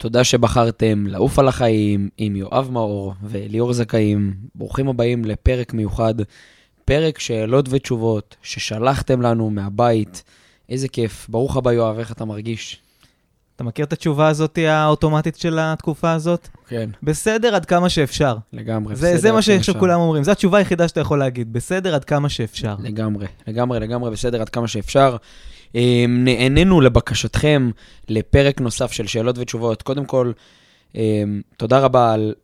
תודה שבחרתם לעוף על החיים עם יואב מאור וליאור זכאים. ברוכים הבאים לפרק מיוחד, פרק שאלות ותשובות ששלחתם לנו מהבית. איזה כיף. ברוך הבא, יואב, איך אתה מרגיש? אתה מכיר את התשובה הזאת האוטומטית של התקופה הזאת? כן. בסדר עד כמה שאפשר. לגמרי. זה, זה מה שעכשיו כולם אומרים, זו התשובה היחידה שאתה יכול להגיד, בסדר עד כמה שאפשר. לגמרי, לגמרי, לגמרי, בסדר עד כמה שאפשר. אמ, נהנינו לבקשתכם לפרק נוסף של שאלות ותשובות. קודם כל, אמ, תודה רבה על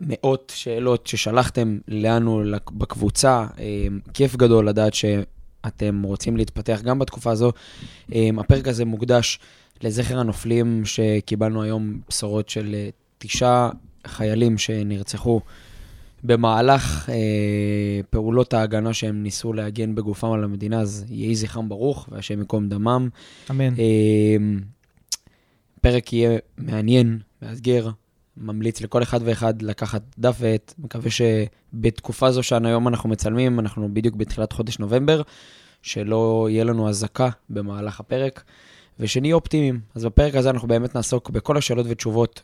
מאות שאלות ששלחתם לנו בקבוצה. אמ, כיף גדול לדעת שאתם רוצים להתפתח גם בתקופה הזו. הפרק הזה מוקדש לזכר הנופלים שקיבלנו היום בשורות של אה, תשעה חיילים שנרצחו במהלך אה, פעולות ההגנה שהם ניסו להגן בגופם על המדינה, אז יהי זכרם ברוך והשם ייקום דמם. אמן. אה, פרק יהיה מעניין, מאתגר, ממליץ לכל אחד ואחד לקחת דף ועט. מקווה שבתקופה זו שהיום אנחנו מצלמים, אנחנו בדיוק בתחילת חודש נובמבר, שלא יהיה לנו אזעקה במהלך הפרק, ושנהיה אופטימיים. אז בפרק הזה אנחנו באמת נעסוק בכל השאלות ותשובות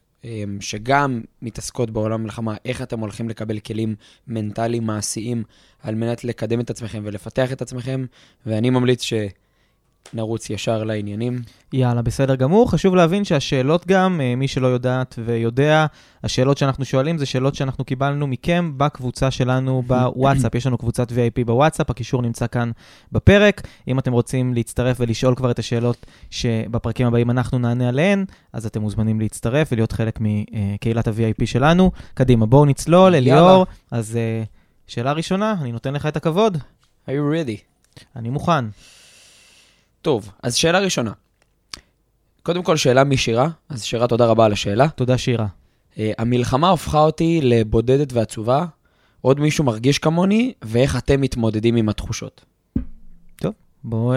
שגם מתעסקות בעולם מלחמה, איך אתם הולכים לקבל כלים מנטליים מעשיים על מנת לקדם את עצמכם ולפתח את עצמכם, ואני ממליץ ש... נרוץ ישר לעניינים. יאללה, בסדר גמור. חשוב להבין שהשאלות גם, אה, מי שלא יודעת ויודע, השאלות שאנחנו שואלים זה שאלות שאנחנו קיבלנו מכם בקבוצה שלנו בוואטסאפ. יש לנו קבוצת VIP בוואטסאפ, הקישור נמצא כאן בפרק. אם אתם רוצים להצטרף ולשאול כבר את השאלות שבפרקים הבאים אנחנו נענה עליהן, אז אתם מוזמנים להצטרף ולהיות חלק מקהילת ה-VIP שלנו. קדימה, בואו נצלול, אליאור. אז אה, שאלה ראשונה, אני נותן לך את הכבוד. are you ready? אני מוכן. טוב, אז שאלה ראשונה. קודם כל, שאלה משירה, אז שירה, תודה רבה על השאלה. תודה, שירה. Uh, המלחמה הפכה אותי לבודדת ועצובה. עוד מישהו מרגיש כמוני, ואיך אתם מתמודדים עם התחושות? טוב, בואו... Uh,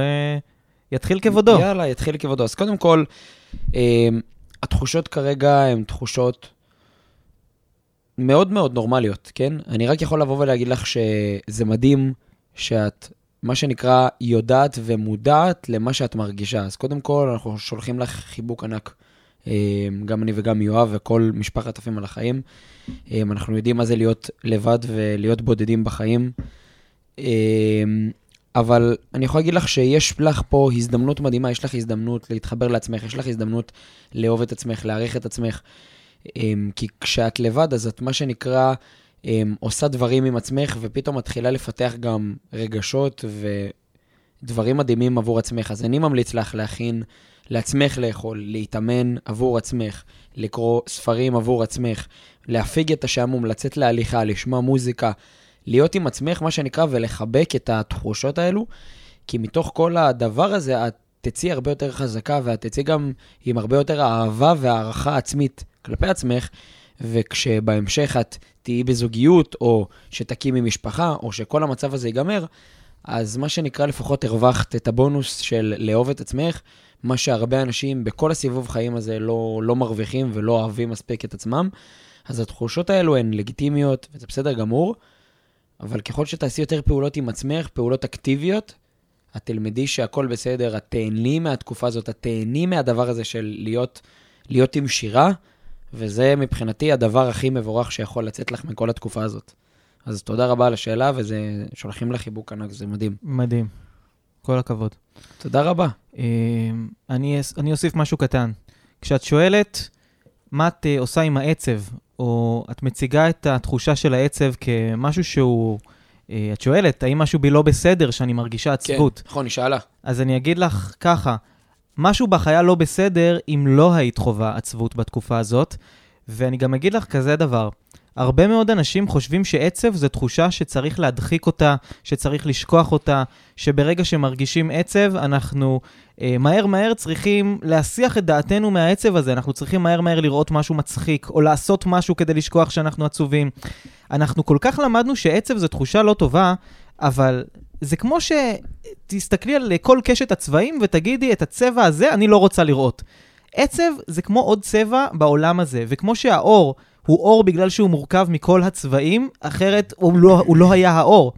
יתחיל כבודו. יאללה, יתחיל כבודו. אז קודם כל, uh, התחושות כרגע הן תחושות מאוד מאוד נורמליות, כן? אני רק יכול לבוא ולהגיד לך שזה מדהים שאת מה שנקרא, יודעת ומודעת למה שאת מרגישה. אז קודם כל, אנחנו שולחים לך חיבוק ענק. אה, גם אני וגם יואב וכל משפחת עפים על החיים. אה, אנחנו יודעים מה זה להיות לבד ולהיות בודדים בחיים. אה, אבל אני יכול להגיד לך שיש לך פה הזדמנות מדהימה, יש לך הזדמנות להתחבר לעצמך, יש לך הזדמנות לאהוב את עצמך, להעריך את עצמך. כי כשאת לבד, אז את מה שנקרא עושה דברים עם עצמך, ופתאום מתחילה לפתח גם רגשות ודברים מדהימים עבור עצמך. אז אני ממליץ לך להכין לעצמך לאכול, להתאמן עבור עצמך, לקרוא ספרים עבור עצמך, להפיג את השעמום, לצאת להליכה, לשמוע מוזיקה, להיות עם עצמך, מה שנקרא, ולחבק את התחושות האלו, כי מתוך כל הדבר הזה, את תצאי הרבה יותר חזקה, ואת תצאי גם עם הרבה יותר אהבה והערכה עצמית כלפי עצמך, וכשבהמשך את תהיי בזוגיות, או שתקימי משפחה, או שכל המצב הזה ייגמר, אז מה שנקרא לפחות הרווחת את הבונוס של לאהוב את עצמך, מה שהרבה אנשים בכל הסיבוב חיים הזה לא, לא מרוויחים ולא אוהבים מספיק את עצמם. אז התחושות האלו הן לגיטימיות, וזה בסדר גמור, אבל ככל שתעשי יותר פעולות עם עצמך, פעולות אקטיביות, את תלמדי שהכל בסדר, את תהני מהתקופה הזאת, את תהני מהדבר הזה של להיות, להיות עם שירה, וזה מבחינתי הדבר הכי מבורך שיכול לצאת לך מכל התקופה הזאת. אז תודה רבה על השאלה, וזה, שולחים לך חיבוק ענק, זה מדהים. מדהים. כל הכבוד. תודה רבה. אמ, אני, אני אוסיף משהו קטן. כשאת שואלת מה את אה, עושה עם העצב, או את מציגה את התחושה של העצב כמשהו שהוא... אה, את שואלת, האם משהו בי לא בסדר, שאני מרגישה עצבות? כן, נכון, היא שאלה. אז אני אגיד לך ככה, משהו בך היה לא בסדר אם לא היית חווה עצבות בתקופה הזאת. ואני גם אגיד לך כזה דבר, הרבה מאוד אנשים חושבים שעצב זה תחושה שצריך להדחיק אותה, שצריך לשכוח אותה, שברגע שמרגישים עצב, אנחנו אה, מהר מהר צריכים להסיח את דעתנו מהעצב הזה, אנחנו צריכים מהר מהר לראות משהו מצחיק, או לעשות משהו כדי לשכוח שאנחנו עצובים. אנחנו כל כך למדנו שעצב זו תחושה לא טובה, אבל זה כמו שתסתכלי על כל קשת הצבעים ותגידי, את הצבע הזה אני לא רוצה לראות. עצב זה כמו עוד צבע בעולם הזה, וכמו שהאור הוא אור בגלל שהוא מורכב מכל הצבעים, אחרת הוא לא, הוא לא היה האור.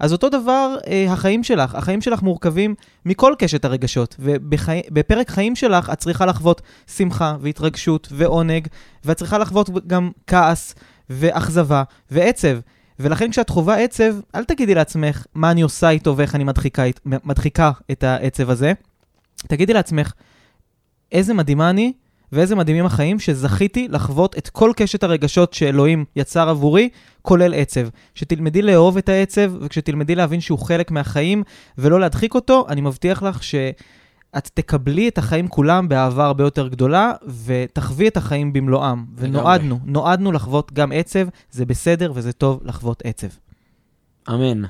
אז אותו דבר אה, החיים שלך. החיים שלך מורכבים מכל קשת הרגשות, ובפרק חיים שלך את צריכה לחוות שמחה והתרגשות ועונג, ואת צריכה לחוות גם כעס ואכזבה ועצב. ולכן כשאת חווה עצב, אל תגידי לעצמך מה אני עושה איתו ואיך אני מדחיקה, מדחיקה את העצב הזה. תגידי לעצמך, איזה מדהימה אני ואיזה מדהימים החיים שזכיתי לחוות את כל קשת הרגשות שאלוהים יצר עבורי, כולל עצב. שתלמדי לאהוב את העצב, וכשתלמדי להבין שהוא חלק מהחיים ולא להדחיק אותו, אני מבטיח לך שאת תקבלי את החיים כולם באהבה הרבה יותר גדולה, ותחווי את החיים במלואם. ונועדנו, נועדנו לחוות גם עצב, זה בסדר וזה טוב לחוות עצב. אמן.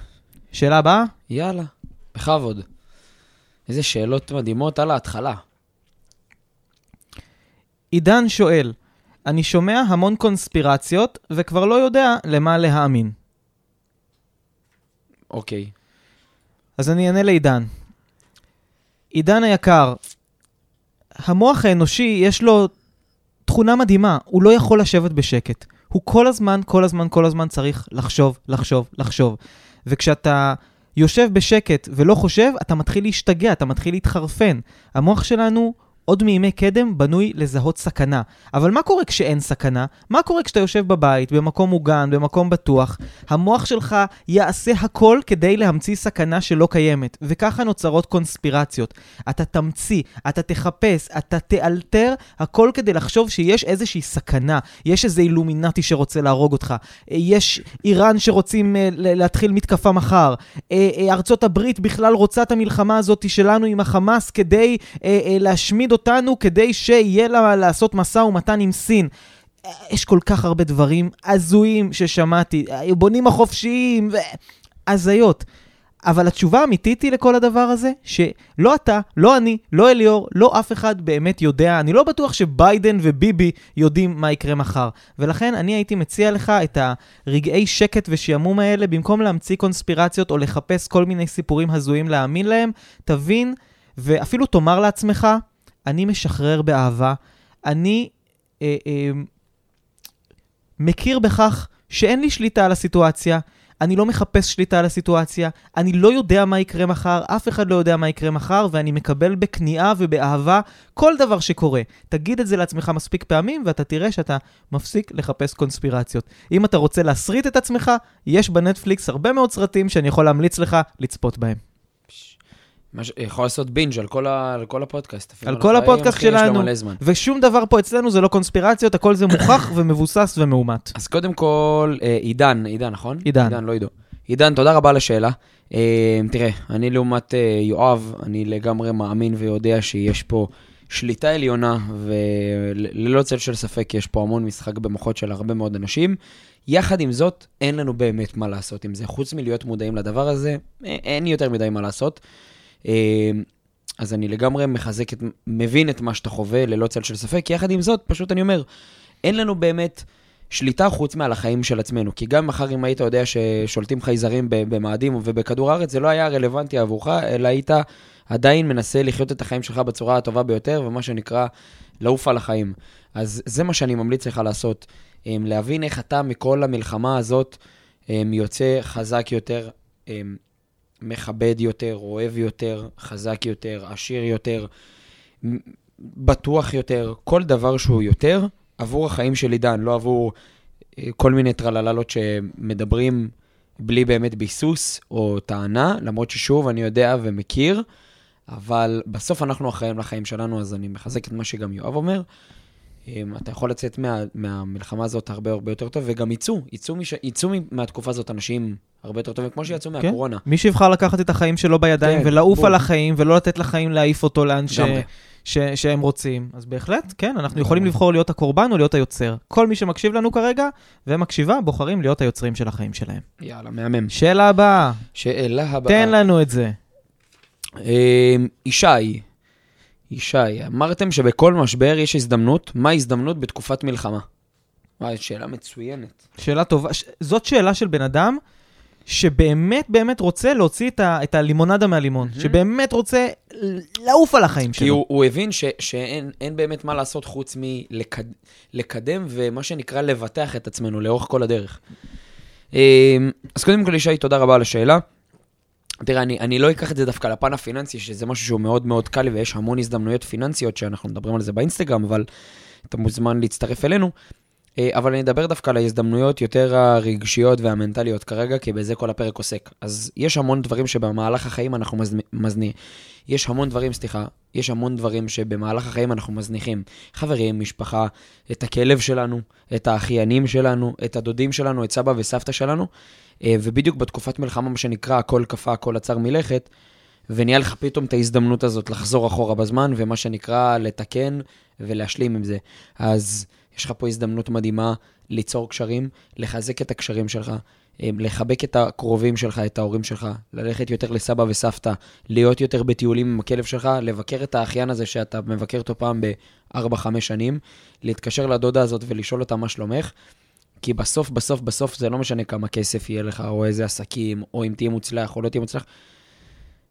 שאלה הבאה? יאללה, בכבוד. איזה שאלות מדהימות על ההתחלה. עידן שואל, אני שומע המון קונספירציות וכבר לא יודע למה להאמין. אוקיי. אז אני אענה לעידן. עידן היקר, המוח האנושי יש לו תכונה מדהימה, הוא לא יכול לשבת בשקט. הוא כל הזמן, כל הזמן, כל הזמן צריך לחשוב, לחשוב, לחשוב. וכשאתה יושב בשקט ולא חושב, אתה מתחיל להשתגע, אתה מתחיל להתחרפן. המוח שלנו עוד מימי קדם בנוי לזהות סכנה. אבל מה קורה כשאין סכנה? מה קורה כשאתה יושב בבית, במקום מוגן, במקום בטוח? המוח שלך יעשה הכל כדי להמציא סכנה שלא קיימת, וככה נוצרות קונספירציות. אתה תמציא, אתה תחפש, אתה תאלתר, הכל כדי לחשוב שיש איזושהי סכנה, יש איזה אילומינטי שרוצה להרוג אותך, יש איראן שרוצים uh, להתחיל מתקפה מחר, uh, uh, ארצות הברית בכלל רוצה את המלחמה הזאת שלנו עם החמאס כדי להשמיד אותנו כדי שיהיה לה לעשות משא ומתן עם סין. יש כל כך הרבה דברים הזויים ששמעתי, בונים החופשיים. הזיות. אבל התשובה האמיתית היא לכל הדבר הזה, שלא אתה, לא אני, לא אליאור, לא אף אחד באמת יודע. אני לא בטוח שביידן וביבי יודעים מה יקרה מחר. ולכן אני הייתי מציע לך את הרגעי שקט ושעמום האלה, במקום להמציא קונספירציות או לחפש כל מיני סיפורים הזויים להאמין להם, תבין ואפילו תאמר לעצמך, אני משחרר באהבה, אני אה, אה, מכיר בכך שאין לי שליטה על הסיטואציה, אני לא מחפש שליטה על הסיטואציה, אני לא יודע מה יקרה מחר, אף אחד לא יודע מה יקרה מחר, ואני מקבל בכניעה ובאהבה כל דבר שקורה. תגיד את זה לעצמך מספיק פעמים, ואתה תראה שאתה מפסיק לחפש קונספירציות. אם אתה רוצה להסריט את עצמך, יש בנטפליקס הרבה מאוד סרטים שאני יכול להמליץ לך לצפות בהם. מש... יכול לעשות בינג' על כל, ה... על כל הפודקאסט. על כל הפודקאסט שלנו. ושום דבר פה אצלנו זה לא קונספירציות, הכל זה מוכח ומבוסס ומאומת. אז קודם כל, אה, עידן, עידן, נכון? עידן. עידן, לא עידו. עידן, תודה רבה על השאלה. אה, תראה, אני לעומת אה, יואב, אני לגמרי מאמין ויודע שיש פה שליטה עליונה, וללא צל של ספק יש פה המון משחק במוחות של הרבה מאוד אנשים. יחד עם זאת, אין לנו באמת מה לעשות עם זה. חוץ מלהיות מודעים לדבר הזה, אין יותר מדי מה לעשות. אה, אז אני לגמרי מחזק, את, מבין את מה שאתה חווה ללא צל של ספק. יחד עם זאת, פשוט אני אומר, אין לנו באמת שליטה חוץ מעל החיים של עצמנו. כי גם מחר אם היית יודע ששולטים חייזרים במאדים ובכדור הארץ, זה לא היה רלוונטי עבורך, אלא היית עדיין מנסה לחיות את החיים שלך בצורה הטובה ביותר, ומה שנקרא, לעוף על החיים. אז זה מה שאני ממליץ לך לעשות. אה, להבין איך אתה מכל המלחמה הזאת אה, יוצא חזק יותר. מכבד יותר, אוהב יותר, חזק יותר, עשיר יותר, בטוח יותר, כל דבר שהוא יותר, עבור החיים של עידן, לא עבור אה, כל מיני טרלללות שמדברים בלי באמת ביסוס או טענה, למרות ששוב, אני יודע ומכיר, אבל בסוף אנחנו אחראים לחיים שלנו, אז אני מחזק את מה שגם יואב אומר. אמ, אתה יכול לצאת מה, מהמלחמה הזאת הרבה הרבה יותר טוב, וגם יצאו, יצאו, מש, יצאו מהתקופה הזאת אנשים הרבה יותר טובים, כמו שיצאו כן. מהקורונה. מי שיבחר לקחת את החיים שלו בידיים כן, ולעוף בוא. על החיים, ולא לתת לחיים להעיף אותו לאן ש... ש... שהם רוצים. אז בהחלט, כן, אנחנו יכולים לבחור להיות הקורבן או להיות היוצר. כל מי שמקשיב לנו כרגע ומקשיבה, בוחרים להיות היוצרים של החיים שלהם. יאללה, מהמם. שאלה הבאה. שאלה הבאה. תן לנו את זה. אמ, ישי, ישי, אמרתם שבכל משבר יש הזדמנות, מה ההזדמנות בתקופת מלחמה? וואי, שאלה מצוינת. שאלה טובה. ש... זאת שאלה של בן אדם שבאמת באמת רוצה להוציא את, ה... את הלימונדה מהלימון, mm-hmm. שבאמת רוצה לעוף על החיים שלו. כי הוא, הוא הבין ש... שאין באמת מה לעשות חוץ מלקדם מלקד... ומה שנקרא לבטח את עצמנו לאורך כל הדרך. אמ, אז קודם כל, ישי, תודה רבה על השאלה. תראה, אני, אני לא אקח את זה דווקא לפן הפיננסי, שזה משהו שהוא מאוד מאוד קל לי, ויש המון הזדמנויות פיננסיות שאנחנו מדברים על זה באינסטגרם, אבל אתה מוזמן להצטרף אלינו. אה, אבל אני אדבר דווקא על ההזדמנויות יותר הרגשיות והמנטליות כרגע, כי בזה כל הפרק עוסק. אז יש המון דברים שבמהלך החיים אנחנו מזניחים. יש המון דברים, סליחה, יש המון דברים שבמהלך החיים אנחנו מזניחים. חברים, משפחה, את הכלב שלנו, את האחיינים שלנו, את הדודים שלנו, את סבא וסבתא שלנו. אה, ובדיוק בתקופת מלחמה, מה שנקרא, הכל קפא, הכל עצר מלכת, ונהיה לך פתאום את ההזדמנות הזאת לחזור אחורה בזמן, ומה שנקרא, לתקן ולהשלים עם זה. אז יש לך פה הזדמנות מדהימה ליצור קשרים, לחזק את הקשרים שלך, אה, לחבק את הקרובים שלך, את ההורים שלך, ללכת יותר לסבא וסבתא, להיות יותר בטיולים עם הכלב שלך, לבקר את האחיין הזה שאתה מבקר אותו פעם ב-4-5 שנים, להתקשר לדודה הזאת ולשאול אותה מה שלומך, כי בסוף, בסוף, בסוף זה לא משנה כמה כסף יהיה לך, או איזה עסקים, או אם תהיה מוצלח או לא תהיה מוצלח.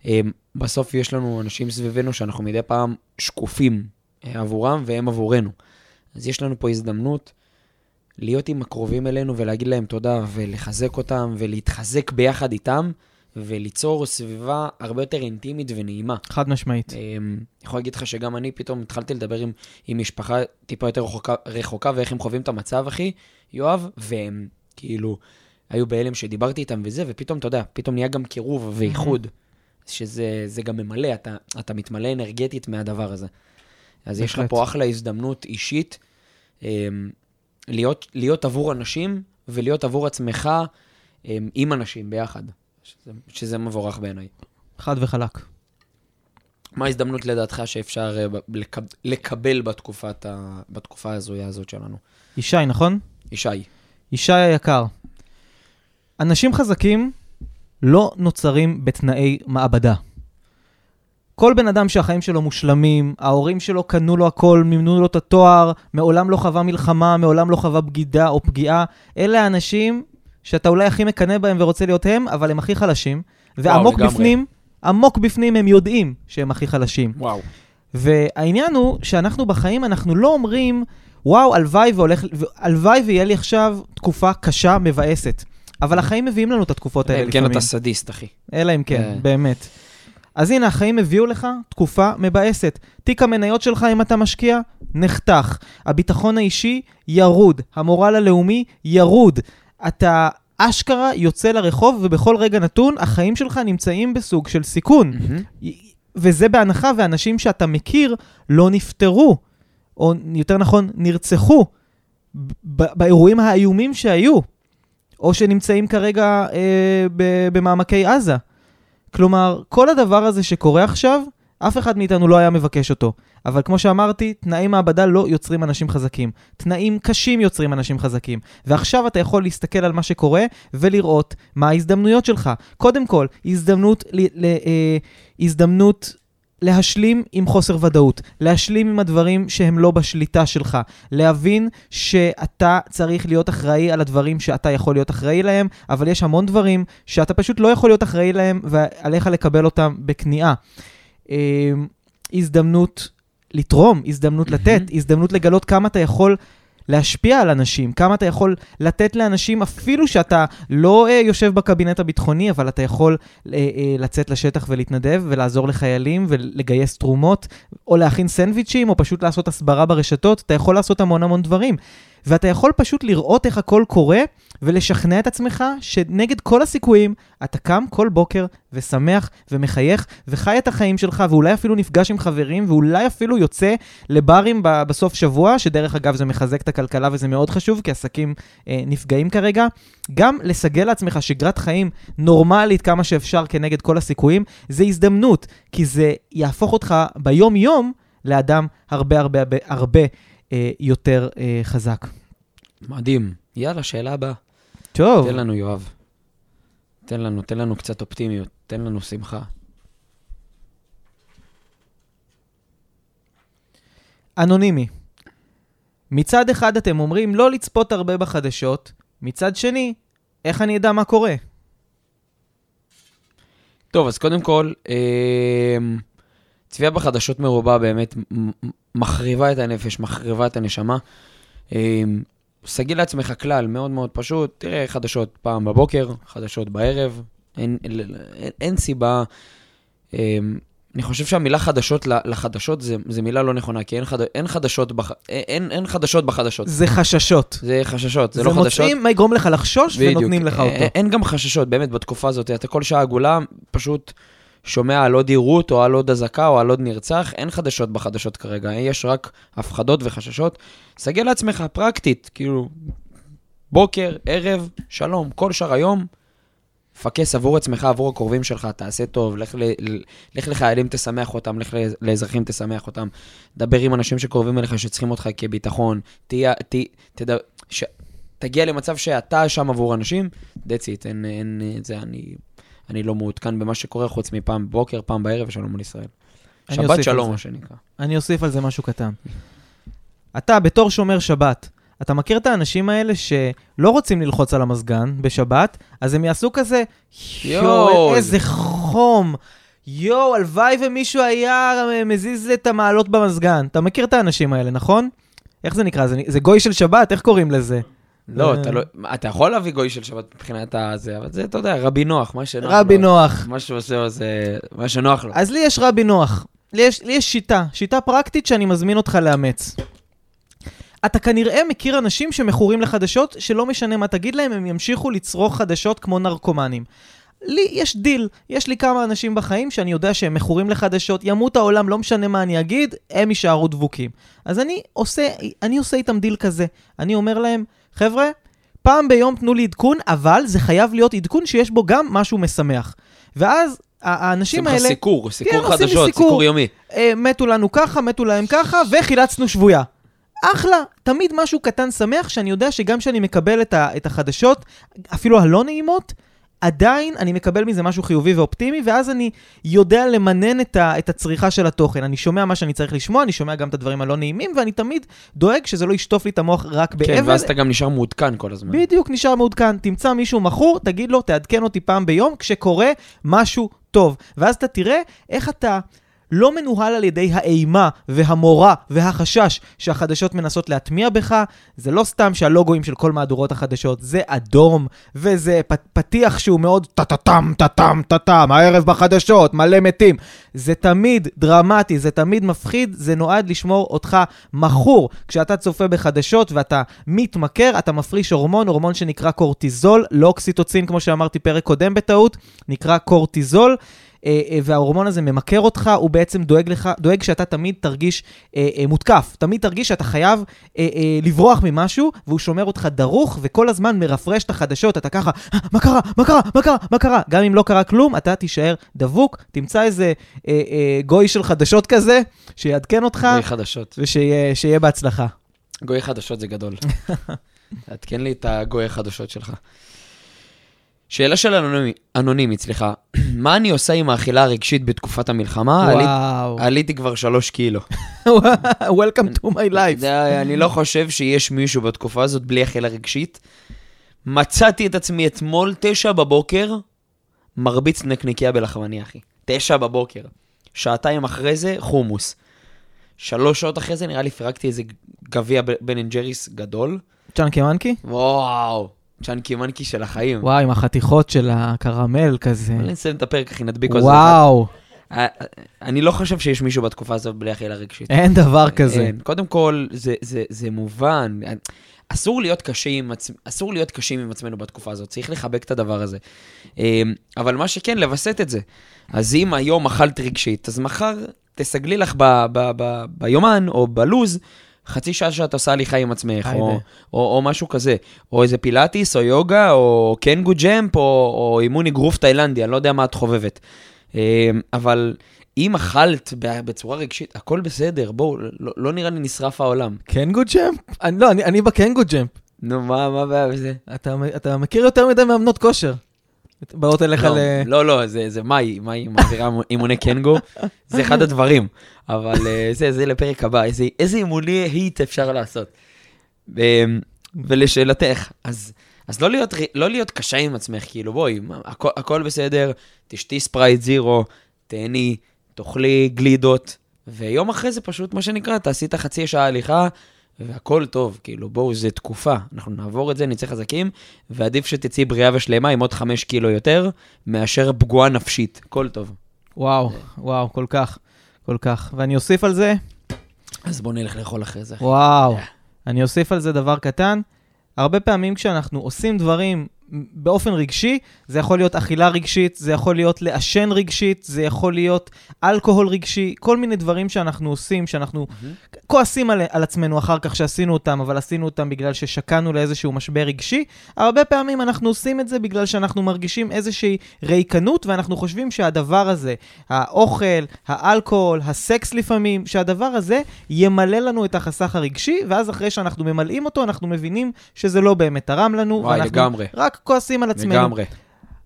אה, בסוף יש לנו אנשים סביבנו שאנחנו מדי פעם שקופים אה, עבורם והם עבורנו. אז יש לנו פה הזדמנות להיות עם הקרובים אלינו ולהגיד להם תודה ולחזק אותם ולהתחזק ביחד איתם וליצור סביבה הרבה יותר אינטימית ונעימה. חד משמעית. אני יכול להגיד לך שגם אני פתאום התחלתי לדבר עם, עם משפחה טיפה יותר רחוקה, רחוקה ואיך הם חווים את המצב, אחי, יואב, והם כאילו היו בהלם שדיברתי איתם וזה, ופתאום, אתה יודע, פתאום נהיה גם קירוב ואיחוד, שזה גם ממלא, אתה, אתה מתמלא אנרגטית מהדבר הזה. אז יש לך פה אחלה הזדמנות אישית אמ, להיות, להיות עבור אנשים ולהיות עבור עצמך אמ, עם אנשים ביחד, שזה, שזה מבורך בעיניי. חד וחלק. מה ההזדמנות לדעתך שאפשר אה, לקב, לקבל בתקופת ה, בתקופה ההזויה הזאת שלנו? ישי, נכון? ישי. ישי היקר, אנשים חזקים לא נוצרים בתנאי מעבדה. כל בן אדם שהחיים שלו מושלמים, ההורים שלו קנו לו הכל, מימנו לו את התואר, מעולם לא חווה מלחמה, מעולם לא חווה בגידה או פגיעה, אלה האנשים שאתה אולי הכי מקנא בהם ורוצה להיות הם, אבל הם הכי חלשים. ועמוק וואו, בפנים, עמוק בפנים הם יודעים שהם הכי חלשים. וואו. והעניין הוא שאנחנו בחיים, אנחנו לא אומרים, וואו, הלוואי והולך, הלוואי ויהיה לי עכשיו תקופה קשה, מבאסת. אבל החיים מביאים לנו את התקופות האלה לפעמים. אלא אם כן אתה סדיסט, אחי. אלא אם כן, אה. באמת. אז הנה, החיים הביאו לך תקופה מבאסת. תיק המניות שלך, אם אתה משקיע, נחתך. הביטחון האישי, ירוד. המורל הלאומי, ירוד. אתה אשכרה יוצא לרחוב, ובכל רגע נתון, החיים שלך נמצאים בסוג של סיכון. Mm-hmm. וזה בהנחה ואנשים שאתה מכיר לא נפטרו, או יותר נכון, נרצחו באירועים האיומים שהיו, או שנמצאים כרגע אה, במעמקי עזה. כלומר, כל הדבר הזה שקורה עכשיו, אף אחד מאיתנו לא היה מבקש אותו. אבל כמו שאמרתי, תנאי מעבדה לא יוצרים אנשים חזקים. תנאים קשים יוצרים אנשים חזקים. ועכשיו אתה יכול להסתכל על מה שקורה ולראות מה ההזדמנויות שלך. קודם כל, הזדמנות, ל, ל, אה, הזדמנות להשלים עם חוסר ודאות, להשלים עם הדברים שהם לא בשליטה שלך, להבין שאתה צריך להיות אחראי על הדברים שאתה יכול להיות אחראי להם, אבל יש המון דברים שאתה פשוט לא יכול להיות אחראי להם ועליך לקבל אותם בכניעה. אמ, הזדמנות לתרום, הזדמנות לתת, הזדמנות לגלות כמה אתה יכול להשפיע על אנשים, כמה אתה יכול לתת לאנשים, אפילו שאתה לא אה, יושב בקבינט הביטחוני, אבל אתה יכול אה, אה, לצאת לשטח ולהתנדב ולעזור לחיילים ולגייס תרומות, או להכין סנדוויצ'ים, או פשוט לעשות הסברה ברשתות, אתה יכול לעשות המון המון דברים. ואתה יכול פשוט לראות איך הכל קורה ולשכנע את עצמך שנגד כל הסיכויים, אתה קם כל בוקר ושמח ומחייך וחי את החיים שלך, ואולי אפילו נפגש עם חברים, ואולי אפילו יוצא לברים בסוף שבוע, שדרך אגב זה מחזק את הכלכלה וזה מאוד חשוב, כי עסקים אה, נפגעים כרגע. גם לסגל לעצמך שגרת חיים נורמלית כמה שאפשר כנגד כל הסיכויים, זה הזדמנות, כי זה יהפוך אותך ביום-יום לאדם הרבה הרבה הרבה, הרבה אה, יותר אה, חזק. מדהים. יאללה, שאלה הבאה. טוב. תן לנו, יואב. תן לנו, תן לנו קצת אופטימיות, תן לנו שמחה. אנונימי. מצד אחד אתם אומרים לא לצפות הרבה בחדשות, מצד שני, איך אני אדע מה קורה? טוב, אז קודם כל, אה, צפייה בחדשות מרובה באמת מחריבה את הנפש, מחריבה את הנשמה. סגי לעצמך כלל מאוד מאוד פשוט, תראה חדשות פעם בבוקר, חדשות בערב, אין, אין, אין סיבה. אמ, אני חושב שהמילה חדשות לחדשות זה, זה מילה לא נכונה, כי אין, חד, אין, חדשות, בח, אין, אין חדשות בחדשות. זה חששות. זה חששות, זה, זה לא חדשות. זה מוצאים מה יגרום לך לחשוש בדיוק. ונותנים לך אותו. אין, אין גם חששות, באמת, בתקופה הזאת. אתה כל שעה עגולה פשוט שומע על עוד יירוט, או על עוד אזעקה, או על עוד נרצח. אין חדשות בחדשות כרגע, יש רק הפחדות וחששות. סגל לעצמך, פרקטית, כאילו, בוקר, ערב, שלום, כל שאר היום. פקס עבור עצמך, עבור הקרובים שלך, תעשה טוב, לך, ל, לך לחיילים, תשמח אותם, לך לאזרחים, תשמח אותם. דבר עם אנשים שקרובים אליך, שצריכים אותך כביטחון. תהיה, ת, תד... ש... תגיע למצב שאתה שם עבור אנשים, that's it, אין, אין, זה, אני, אני לא מעודכן במה שקורה חוץ מפעם בבוקר, פעם בערב, ושלום על ישראל. שבת שלום, מה שנקרא. אני אוסיף על זה משהו קטן. אתה, בתור שומר שבת, אתה מכיר את האנשים האלה שלא רוצים ללחוץ על המזגן בשבת, אז הם יעשו כזה, יואו, איזה חום. יואו, הלוואי ומישהו היה מזיז את המעלות במזגן. אתה מכיר את האנשים האלה, נכון? איך זה נקרא? זה, זה גוי של שבת? איך קוראים לזה? לא, אתה לא... אתה יכול להביא גוי של שבת מבחינת הזה, אבל זה, אתה יודע, רבי נוח, מה שנוח רבי לו. נוח. מה שהוא עושה, זה מה שנוח לו. אז לי יש רבי נוח. לי יש, לי יש שיטה, שיטה פרקטית שאני מזמין אותך לאמץ. אתה כנראה מכיר אנשים שמכורים לחדשות, שלא משנה מה תגיד להם, הם ימשיכו לצרוך חדשות כמו נרקומנים. לי יש דיל, יש לי כמה אנשים בחיים שאני יודע שהם מכורים לחדשות, ימות העולם, לא משנה מה אני אגיד, הם יישארו דבוקים. אז אני עושה, אני עושה איתם דיל כזה. אני אומר להם, חבר'ה, פעם ביום תנו לי עדכון, אבל זה חייב להיות עדכון שיש בו גם משהו משמח. ואז האנשים האלה... עושים לך סיקור, סיקור כן, חדשות, סיקור, סיקור יומי. אה, מתו לנו ככה, מתו להם ככה, וחילצנו שבויה. אחלה, תמיד משהו קטן שמח, שאני יודע שגם כשאני מקבל את, ה, את החדשות, אפילו הלא נעימות, עדיין אני מקבל מזה משהו חיובי ואופטימי, ואז אני יודע למנן את, ה, את הצריכה של התוכן. אני שומע מה שאני צריך לשמוע, אני שומע גם את הדברים הלא נעימים, ואני תמיד דואג שזה לא ישטוף לי את המוח רק באבל. כן, ואז אתה גם נשאר מעודכן כל הזמן. בדיוק, נשאר מעודכן. תמצא מישהו מכור, תגיד לו, תעדכן אותי פעם ביום, כשקורה משהו טוב. ואז אתה תראה איך אתה... לא מנוהל על ידי האימה והמורא והחשש שהחדשות מנסות להטמיע בך. זה לא סתם שהלוגוים של כל מהדורות החדשות זה אדום, וזה פתיח שהוא מאוד טה-טה-טם, טה-טם, טה-טם, הערב בחדשות, מלא מתים. זה תמיד דרמטי, זה תמיד מפחיד, זה נועד לשמור אותך מכור. כשאתה צופה בחדשות ואתה מתמכר, אתה מפריש הורמון, הורמון שנקרא קורטיזול, לא אוקסיטוצין, כמו שאמרתי פרק קודם בטעות, נקרא קורטיזול. אה, אה, וההורמון הזה ממכר אותך, הוא בעצם דואג לך, דואג שאתה תמיד תרגיש אה, מותקף, תמיד תרגיש שאתה חייב לברוח ממשהו, והוא שומר אותך דרוך, וכל הזמן מרפרש את החדשות, אתה ככה, מה קרה, מה קרה, מה קרה, מה קרה? גם אם לא קרה כלום, אתה תישאר דבוק, תמצא איזה גוי של חדשות כזה, שיעדכן אותך. גוי חדשות. ושיהיה בהצלחה. גוי חדשות זה גדול. תעדכן לי את הגוי החדשות שלך. שאלה של אנונימי, אנונימית, סליחה. מה אני עושה עם האכילה הרגשית בתקופת המלחמה? וואו. עליתי כבר שלוש קילו. Welcome to my life. אני לא חושב שיש מישהו בתקופה הזאת בלי אכילה רגשית. מצאתי את עצמי אתמול, תשע בבוקר, מרביץ נקניקיה בלחמני, אחי. תשע בבוקר. שעתיים אחרי זה, חומוס. שלוש שעות אחרי זה, נראה לי פירקתי איזה גביע Ben and Jerry's גדול. Chunky Monkey? וואו. Chunky Monkey של החיים. וואי, עם החתיכות של הקרמל כזה. אני נסיים את הפרק, אחי, נדביק על זה. וואו. אה, אני לא חושב שיש מישהו בתקופה הזאת בלי אכילה רגשית. אין דבר כזה. אין. קודם כל, זה, זה, זה מובן. אסור להיות קשים אסור להיות קשים עם עצמנו בתקופה הזאת, צריך לחבק את הדבר הזה. אמ, אבל מה שכן, לווסת את זה. אז אם היום אכלת רגשית, אז מחר תסגלי לך ב, ב, ב, ביומן או בלוז חצי שעה שאת עושה הליכה עם עצמך, או, או, או משהו כזה, או איזה פילאטיס, או יוגה, או קנגו ג'מפ, או, או אימון אגרוף תאילנדי, אני לא יודע מה את חובבת. אה, אבל אם אכלת בצורה רגשית, הכל בסדר, בואו, לא, לא נראה לי נשרף העולם. קנגו ג'מפ? אני, לא, אני, אני בקנגו ג'מפ. נו, מה הבעיה בזה? אתה, אתה מכיר יותר מדי מאמנות כושר. באות אליך לא, ל... לא, לא, זה, זה מאי, מאי מעבירה אימוני קנגו, זה אחד הדברים, אבל אה, זה, זה לפרק הבא, איזה, איזה אימוני היט אפשר לעשות. ולשאלתך, אז, אז לא, להיות, לא להיות קשה עם עצמך, כאילו בואי, הכל, הכל בסדר, תשתי ספרייט זירו, תהני, תאכלי גלידות, ויום אחרי זה פשוט, מה שנקרא, תעשי את החצי שעה הליכה, והכל טוב, כאילו, בואו, זה תקופה, אנחנו נעבור את זה, נצא חזקים, ועדיף שתצאי בריאה ושלמה עם עוד חמש קילו יותר, מאשר פגועה נפשית, הכל טוב. וואו, וואו, כל כך, כל כך. ואני אוסיף על זה, אז בואו נלך לאכול אחרי זה. וואו, Yeah. אני אוסיף על זה דבר קטן. הרבה פעמים כשאנחנו עושים דברים באופן רגשי, זה יכול להיות אכילה רגשית, זה יכול להיות לעשן רגשית, זה יכול להיות אלכוהול רגשי, כל מיני דברים שאנחנו עושים, שאנחנו כועסים על, על עצמנו אחר כך שעשינו אותם, אבל עשינו אותם בגלל ששקענו לאיזשהו משבר רגשי. הרבה פעמים אנחנו עושים את זה בגלל שאנחנו מרגישים איזושהי ריקנות, ואנחנו חושבים שהדבר הזה, האוכל, האלכוהול, הסקס לפעמים, שהדבר הזה ימלא לנו את החסך הרגשי, ואז אחרי שאנחנו ממלאים אותו, אנחנו מבינים שזה לא באמת תרם לנו, וואי, לגמרי. רק כועסים על עצמנו. לגמרי.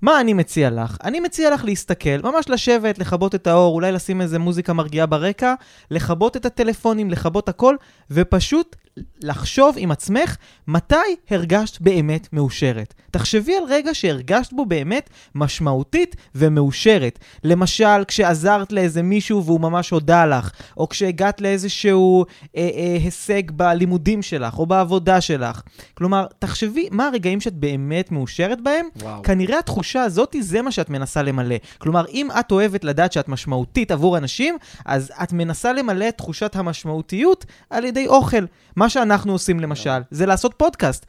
מה אני מציע לך? אני מציע לך להסתכל, ממש לשבת, לכבות את האור, אולי לשים איזה מוזיקה מרגיעה ברקע, לכבות את הטלפונים, לכבות הכל, ופשוט לחשוב עם עצמך מתי הרגשת באמת מאושרת. תחשבי על רגע שהרגשת בו באמת משמעותית ומאושרת. למשל, כשעזרת לאיזה מישהו והוא ממש הודה לך, או כשהגעת לאיזשהו אה, אה, הישג בלימודים שלך, או בעבודה שלך. כלומר, תחשבי מה הרגעים שאת באמת מאושרת בהם, וואו. כנראה התחושה הזאת זה מה שאת מנסה למלא. כלומר, אם את אוהבת לדעת שאת משמעותית עבור אנשים, אז את מנסה למלא את תחושת המשמעותיות על ידי אוכל. מה שאנחנו עושים למשל, זה לעשות פודקאסט.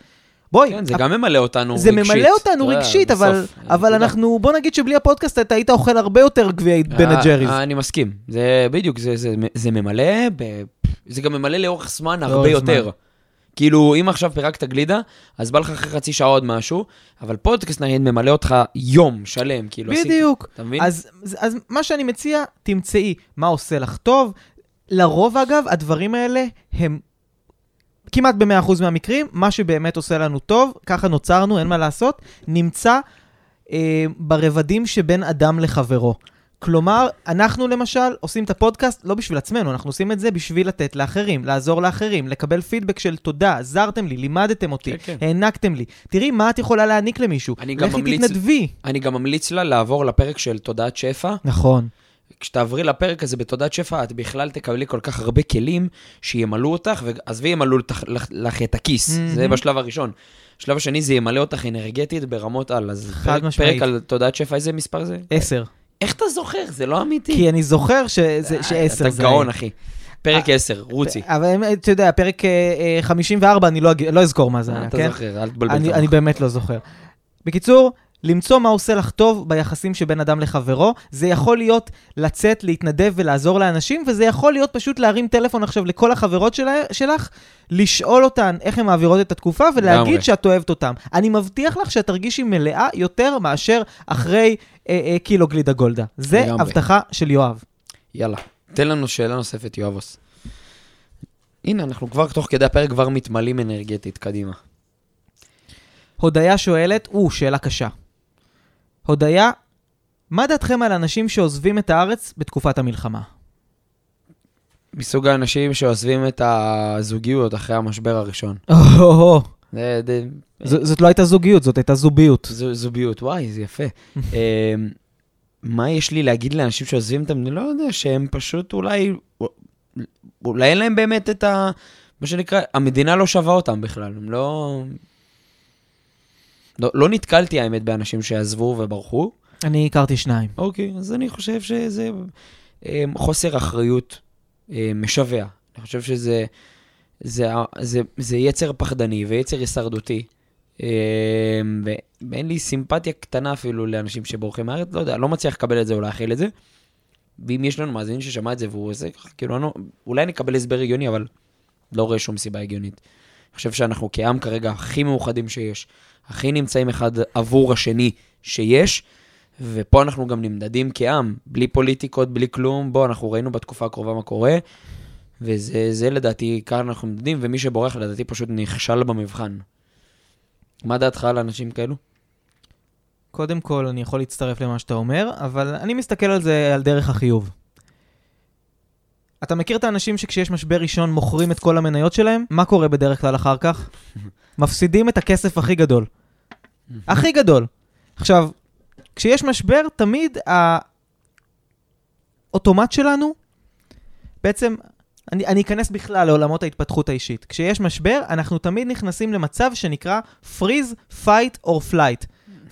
בואי, כן, זה גם ממלא אותנו זה רגשית. ממלא אותנו רגשית, אבל, אה, אבל. אנחנו, בוא נגיד שבלי הפודקאסט אתה היית אוכל הרבה יותר גביעי בן אה, הג'ריז. אה, אני מסכים. זה בדיוק, זה- זה- זה ממלא, ב- זה גם ממלא לאורך זמן הרבה. יותר. כאילו, אם עכשיו פירקת גלידה, אז בא לך אחרי חצי שעה עוד משהו, אבל פודקאסט נגיד ממלא אותך יום שלם, כאילו, בדיוק. אתה מבין? אז, אז מה שאני מציע, תמצאי מה עושה לך טוב. לרוב, אגב, הדברים האלה הם כמעט ב-100% מהמקרים, מה שבאמת עושה לנו טוב, ככה נוצרנו, אין מה לעשות, נמצא אה, ברבדים שבין אדם לחברו. כלומר, אנחנו למשל עושים את הפודקאסט לא בשביל עצמנו, אנחנו עושים את זה בשביל לתת לאחרים, לעזור לאחרים, לקבל פידבק של תודה, עזרתם לי, לימדתם אותי, כן, כן. הענקתם לי. תראי מה את יכולה להעניק למישהו. לכי ממליץ- תתנדבי. אני גם ממליץ לה לעבור לפרק של תודעת שפע. נכון. כשתעברי לפרק הזה בתודעת שפע, את בכלל תקבלי כל כך הרבה כלים שימלאו אותך, ועזבי ימלאו לך, לך, לך את הכיס, מהמם. זה בשלב הראשון. השלב השני זה ימלא אותך אנרגטית ברמות על. אז פרק, משמעית. פרק על תודעת שפע, איזה מספר זה? עשר. איך אתה זוכר? זה לא אמיתי. כי אני זוכר שזה- שעשר אתה זה... גאון, אחי. פרק 10, רוצי. אבל אתה יודע, פרק אה, אה, 54, אני לא לא אזכור מה זה היה, אתה כן? זוכר, אל תבלבל. אני באמת לא זוכר. בקיצור, למצוא מה עושה לך טוב ביחסים שבין אדם לחברו, זה יכול להיות לצאת, להתנדב ולעזור לאנשים, וזה יכול להיות פשוט להרים טלפון עכשיו לכל החברות שלה, שלך, לשאול אותן איך הן מעבירות את התקופה, ולהגיד לגמרי. שאת אוהבת אותן. אני מבטיח לך שאת תרגישי מלאה יותר מאשר אחרי אה, אה, קילו גלידה גולדה. זה לגמרי. הבטחה של יואב. יאללה, תן לנו שאלה נוספת, יואבוס. הנה, אנחנו כבר תוך כדי הפרק כבר מתמלאים אנרגטית, קדימה. הודיה שואלת, או, שאלה קשה. הודיה, מה דעתכם על אנשים שעוזבים את הארץ בתקופת המלחמה? מסוג האנשים שעוזבים את הזוגיות אחרי המשבר הראשון. זאת לא הייתה זוגיות, זאת הייתה זוביות. זו, זוגיות, וואי, זה יפה. אה, מה יש לי להגיד לאנשים שעוזבים את המדינה? לא יודע, שהם פשוט אולי, אולי אין להם באמת את ה... מה שנקרא, המדינה לא שווה אותם בכלל, הם לא... לא, לא נתקלתי, האמת, באנשים שעזבו וברחו. אני הכרתי שניים. אוקיי, אז אני חושב שזה אה, חוסר אחריות אה, משווע. אני חושב שזה זה, זה, זה יצר פחדני ויצר הישרדותי. ו- ואין לי סימפתיה קטנה אפילו לאנשים שבורחים מהארץ, לא יודע, לא מצליח לקבל את זה או להכיל את זה. ואם יש לנו מאזין ששמע את זה והוא עושה ככה, כאילו, אני, לא- אולי נקבל הסבר הגיוני, אבל לא רואה שום סיבה הגיונית. אני חושב שאנחנו כעם כרגע הכי מאוחדים שיש, הכי נמצאים אחד עבור השני שיש, ופה אנחנו גם נמדדים כעם, בלי פוליטיקות, בלי כלום. בוא, אנחנו ראינו בתקופה הקרובה מה קורה, וזה זה לדעתי, כאן אנחנו נמדדים, ומי שבורח לדעתי פשוט נכשל במבחן. מה דעתך על אנשים כאלו? קודם כל, אני יכול להצטרף למה שאתה אומר, אבל אני מסתכל על זה על דרך החיוב. אתה מכיר את האנשים שכשיש משבר ראשון מוכרים את כל המניות שלהם? מה קורה בדרך כלל אחר כך? מפסידים את הכסף הכי גדול. הכי גדול. עכשיו, כשיש משבר, תמיד האוטומט שלנו, בעצם, אני, אני אכנס בכלל לעולמות ההתפתחות האישית. כשיש משבר, אנחנו תמיד נכנסים למצב שנקרא freeze, fight or flight.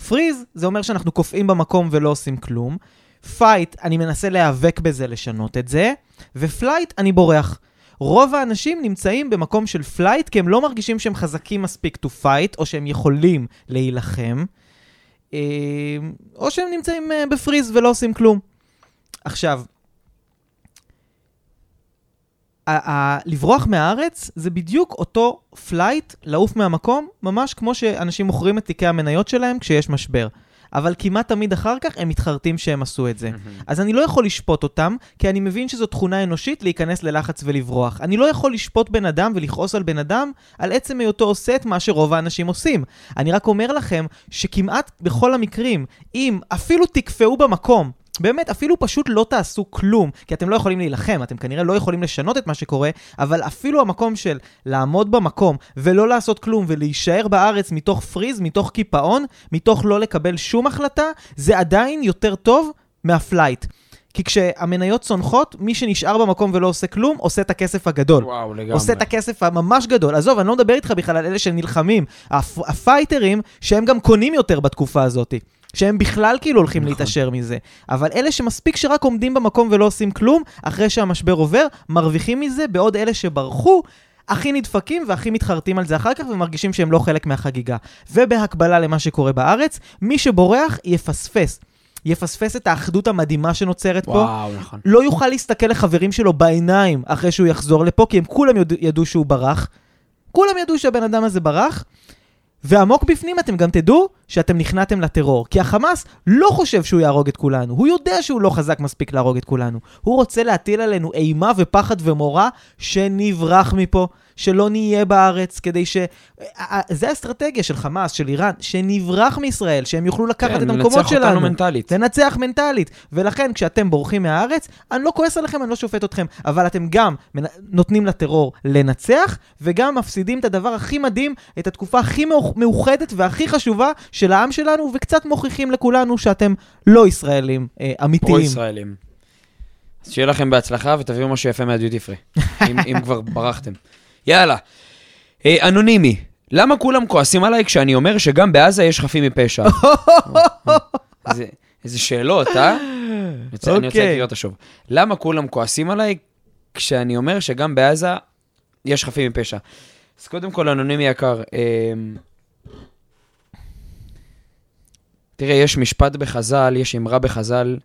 freeze זה אומר שאנחנו קופאים במקום ולא עושים כלום. Fight, אני מנסה להיאבק בזה, לשנות את זה. ו-flight, אני בורח. רוב האנשים נמצאים במקום של flight, כי הם לא מרגישים שהם חזקים מספיק to fight, או שהם יכולים להילחם, אה, או שהם נמצאים אה, ב freeze ולא עושים כלום. עכשיו, לברוח מהארץ זה בדיוק אותו flight, לעוף מהמקום, ממש כמו שאנשים מוכרים את תיקי המניות שלהם כשיש משבר. אבל כמעט תמיד אחר כך הם מתחרטים שהם עשו את זה. אז אני לא יכול לשפוט אותם, כי אני מבין שזו תכונה אנושית להיכנס ללחץ ולברוח. אני לא יכול לשפוט בן אדם ולכעוס על בן אדם על עצם היותו עושה את מה שרוב האנשים עושים. אני רק אומר לכם שכמעט בכל המקרים, אם אפילו תקפאו במקום, באמת, אפילו פשוט לא תעשו כלום, כי אתם לא יכולים להילחם, אתם כנראה לא יכולים לשנות את מה שקורה, אבל אפילו המקום של לעמוד במקום ולא לעשות כלום ולהישאר בארץ מתוך freeze, מתוך קיפאון, מתוך לא לקבל שום החלטה, זה עדיין יותר טוב מה flight. כי כשהמניות צונחות, מי שנשאר במקום ולא עושה כלום, עושה את הכסף הגדול. וואו, לגמרי. עושה את הכסף הממש גדול. עזוב, אני לא מדבר איתך בכלל על אלה שנלחמים. הפ... הפייטרים, שהם גם קונים יותר בתקופה הזאת. שהם בכלל כאילו הולכים נכון. להתעשר מזה. אבל אלה שמספיק שרק עומדים במקום ולא עושים כלום, אחרי שהמשבר עובר, מרוויחים מזה, בעוד אלה שברחו, הכי נדפקים והכי מתחרטים על זה אחר כך ומרגישים שהם לא חלק מהחגיגה. ובהקבלה למה שקורה בארץ, מי שבורח יפספס. יפספס את האחדות המדהימה שנוצרת וואו, פה. וואו, נכון. לא יוכל להסתכל לחברים שלו בעיניים אחרי שהוא יחזור לפה, כי הם כולם ידעו, שהוא ברח. כולם ידעו שהבן אדם הזה ברח, ועמוק בפנים אתם גם תדעו שאתם נכנעתם לטרור. כי החמאס לא חושב שהוא יהרוג את כולנו, הוא יודע שהוא לא חזק מספיק להרוג את כולנו. הוא רוצה להטיל עלינו אימה ופחד ומורא שנברח מפה, שלא נהיה בארץ, כדי ש... זה האסטרטגיה של חמאס, של איראן, שנברח מישראל, שהם יוכלו לקחת כן, את המקומות שלנו. כן, לנצח אותנו מנטלית. לנצח מנטלית. ולכן, כשאתם בורחים מהארץ, אני לא כועס עליכם, אני לא שופט אתכם, אבל אתם גם נותנים לטרור לנצח, וגם מפסידים את הדבר הכי מדהים, את התקופה הכי מאוחדת והכי חשובה של העם שלנו, וקצת מוכיחים לכולנו שאתם לא ישראלים אה, אמיתיים. פרו-ישראלים. אז שיהיה לכם בהצלחה ותביאו משהו יפה מהדיוטי פרי, אם, אם כבר ברחתם. יאללה. אה, אנונימי, למה כולם כועסים עליי כשאני אומר שגם בעזה יש חפים מפשע? איזה, איזה שאלות, אה? אני רוצה. לקרוא אותה שוב. למה כולם כועסים עליי כשאני אומר שגם בעזה יש חפים מפשע? אז קודם כל, אנונימי יקר, אה, תראה, יש משפט בחז"ל, יש אמרה בחז"ל,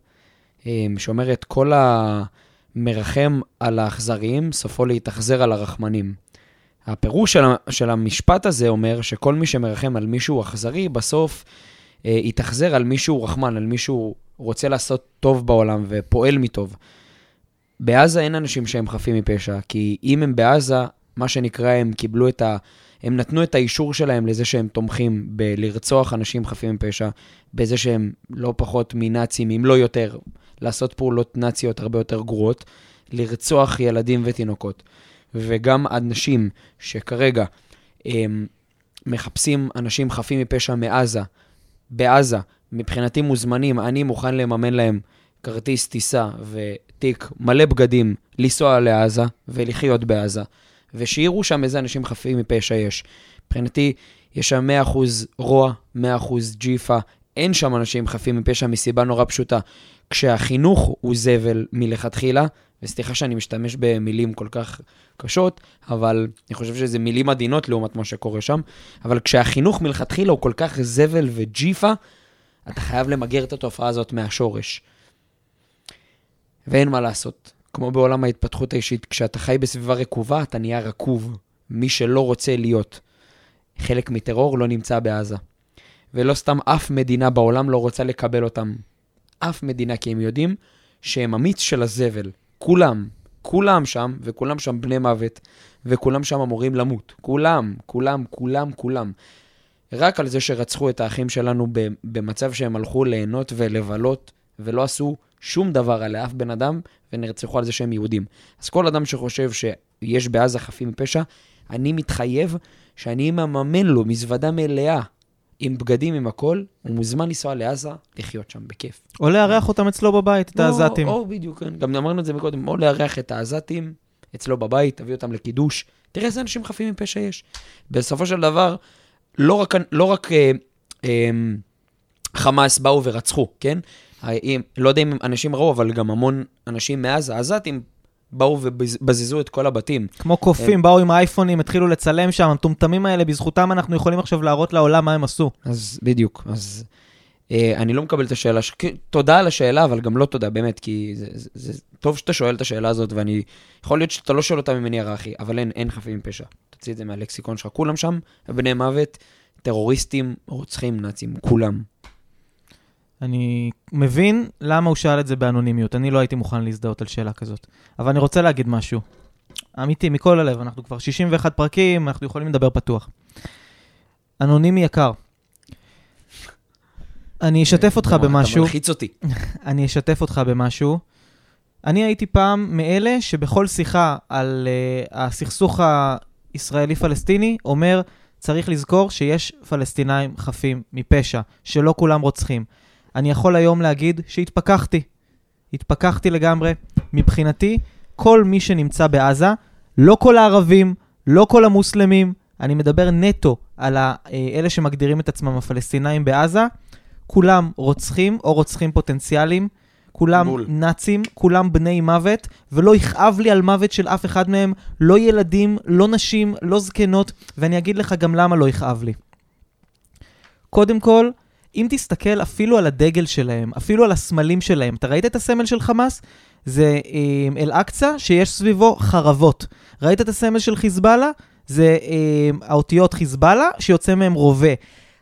אה, שאומרת, כל המרחם על האכזריים, סופו להתאכזר על הרחמנים. הפירוש של, של המשפט הזה אומר שכל מי שמרחם על מישהו אכזרי, בסוף אה, יתאכזר על מישהו רחמן, על מישהו רוצה לעשות טוב בעולם ופועל מטוב. בעזה אין אנשים שהם חפים מפשע, כי אם הם בעזה, מה שנקרא, הם קיבלו את ה... הם נתנו את האישור שלהם לזה שהם תומכים בלרצוח אנשים חפים מפשע, בזה שהם לא פחות מנאצים, אם לא יותר, לעשות פעולות נאציות הרבה יותר גרועות, לרצוח ילדים ותינוקות. וגם אנשים שכרגע הם, מחפשים אנשים חפים מפשע מעזה, בעזה, מבחינתי מוזמנים, אני מוכן לממן להם כרטיס טיסה ותיק מלא בגדים לנסוע לעזה ולחיות בעזה, ושיראו שם איזה אנשים חפים מפשע יש. מבחינתי, יש שם 100% רוע, 100% ג'יפה, אין שם אנשים חפים מפשע מסיבה נורא פשוטה. כשהחינוך הוא זבל מלכתחילה, וסליחה שאני משתמש במילים כל כך קשות, אבל אני חושב שזה מילים עדינות לעומת מה שקורה שם, אבל כשהחינוך מלכתחילה הוא כל כך זבל וג'יפה, אתה חייב למגר את התופעה הזאת מהשורש. ואין מה לעשות. כמו בעולם ההתפתחות האישית, כשאתה חי בסביבה רקובה, אתה נהיה רקוב. מי שלא רוצה להיות חלק מטרור לא נמצא בעזה. ולא סתם אף מדינה בעולם לא רוצה לקבל אותם. אף מדינה, כי הם יודעים שהם המיץ של הזבל. כולם, כולם שם, וכולם שם בני מוות, וכולם שם אמורים למות. כולם, כולם, כולם, כולם. רק על זה שרצחו את האחים שלנו במצב שהם הלכו ליהנות ולבלות, ולא עשו שום דבר על אף בן אדם, ונרצחו על זה שהם יהודים. אז כל אדם שחושב שיש בעזה חפים מפשע, אני מתחייב שאני מממן לו מזוודה מלאה עם בגדים, עם הכל, הוא מוזמן לנסוע לעזה, לחיות שם בכיף. או לארח אותם אצלו בבית, את העזתים. או, או בדיוק, כן. גם אמרנו את זה מקודם, או לארח את העזתים אצלו בבית, תביא אותם לקידוש. תראה איזה אנשים חפים מפשע יש. בסופו של דבר, לא רק, לא רק אה, אה, חמאס באו ורצחו, כן? האם, לא יודע אם אנשים ראו, אבל גם המון אנשים מעזה, עזתים, באו ובזזו את כל הבתים. כמו קופים, באו עם האייפונים, התחילו לצלם שם, המטומטמים האלה, בזכותם אנחנו יכולים עכשיו להראות לעולם מה הם עשו. אז בדיוק, אז אה, אני לא מקבל את השאלה, ש... תודה על השאלה, אבל גם לא תודה, באמת, כי זה, זה, זה טוב שאתה שואל את השאלה הזאת, ואני, יכול להיות שאתה לא שואל אותה ממניע רכי, אבל אין, אין חפים מפשע. תוציא את זה מהלקסיקון שלך, כולם שם, בני מוות, טרוריסטים, רוצחים, נאצים, כולם. אני מבין למה הוא שאל את זה באנונימיות, אני לא הייתי מוכן להזדהות על שאלה כזאת. אבל אני רוצה להגיד משהו. אמיתי, מכל הלב, אנחנו כבר 61 פרקים, אנחנו יכולים לדבר פתוח. אנונימי יקר, אני אשתף אותך במשהו. אתה מלחיץ אותי. אני אשתף אותך במשהו. אני הייתי פעם מאלה שבכל שיחה על uh, הסכסוך הישראלי-פלסטיני אומר, צריך לזכור שיש פלסטינאים חפים מפשע, שלא כולם רוצחים. אני יכול היום להגיד שהתפכחתי. התפכחתי לגמרי. מבחינתי, כל מי שנמצא בעזה, לא כל הערבים, לא כל המוסלמים, אני מדבר נטו על אה, אלה שמגדירים את עצמם הפלסטינאים בעזה, כולם רוצחים או רוצחים פוטנציאליים, כולם בול. נאצים, כולם בני מוות, ולא יכאב לי על מוות של אף אחד מהם, לא ילדים, לא נשים, לא זקנות, ואני אגיד לך גם למה לא יכאב לי. קודם כל, אם תסתכל אפילו על הדגל שלהם, אפילו על הסמלים שלהם, אתה ראית את הסמל של חמאס? זה אה, אל-אקצא שיש סביבו חרבות. ראית את הסמל של חיזבאללה? זה אה, האותיות חיזבאללה שיוצא מהם רובה.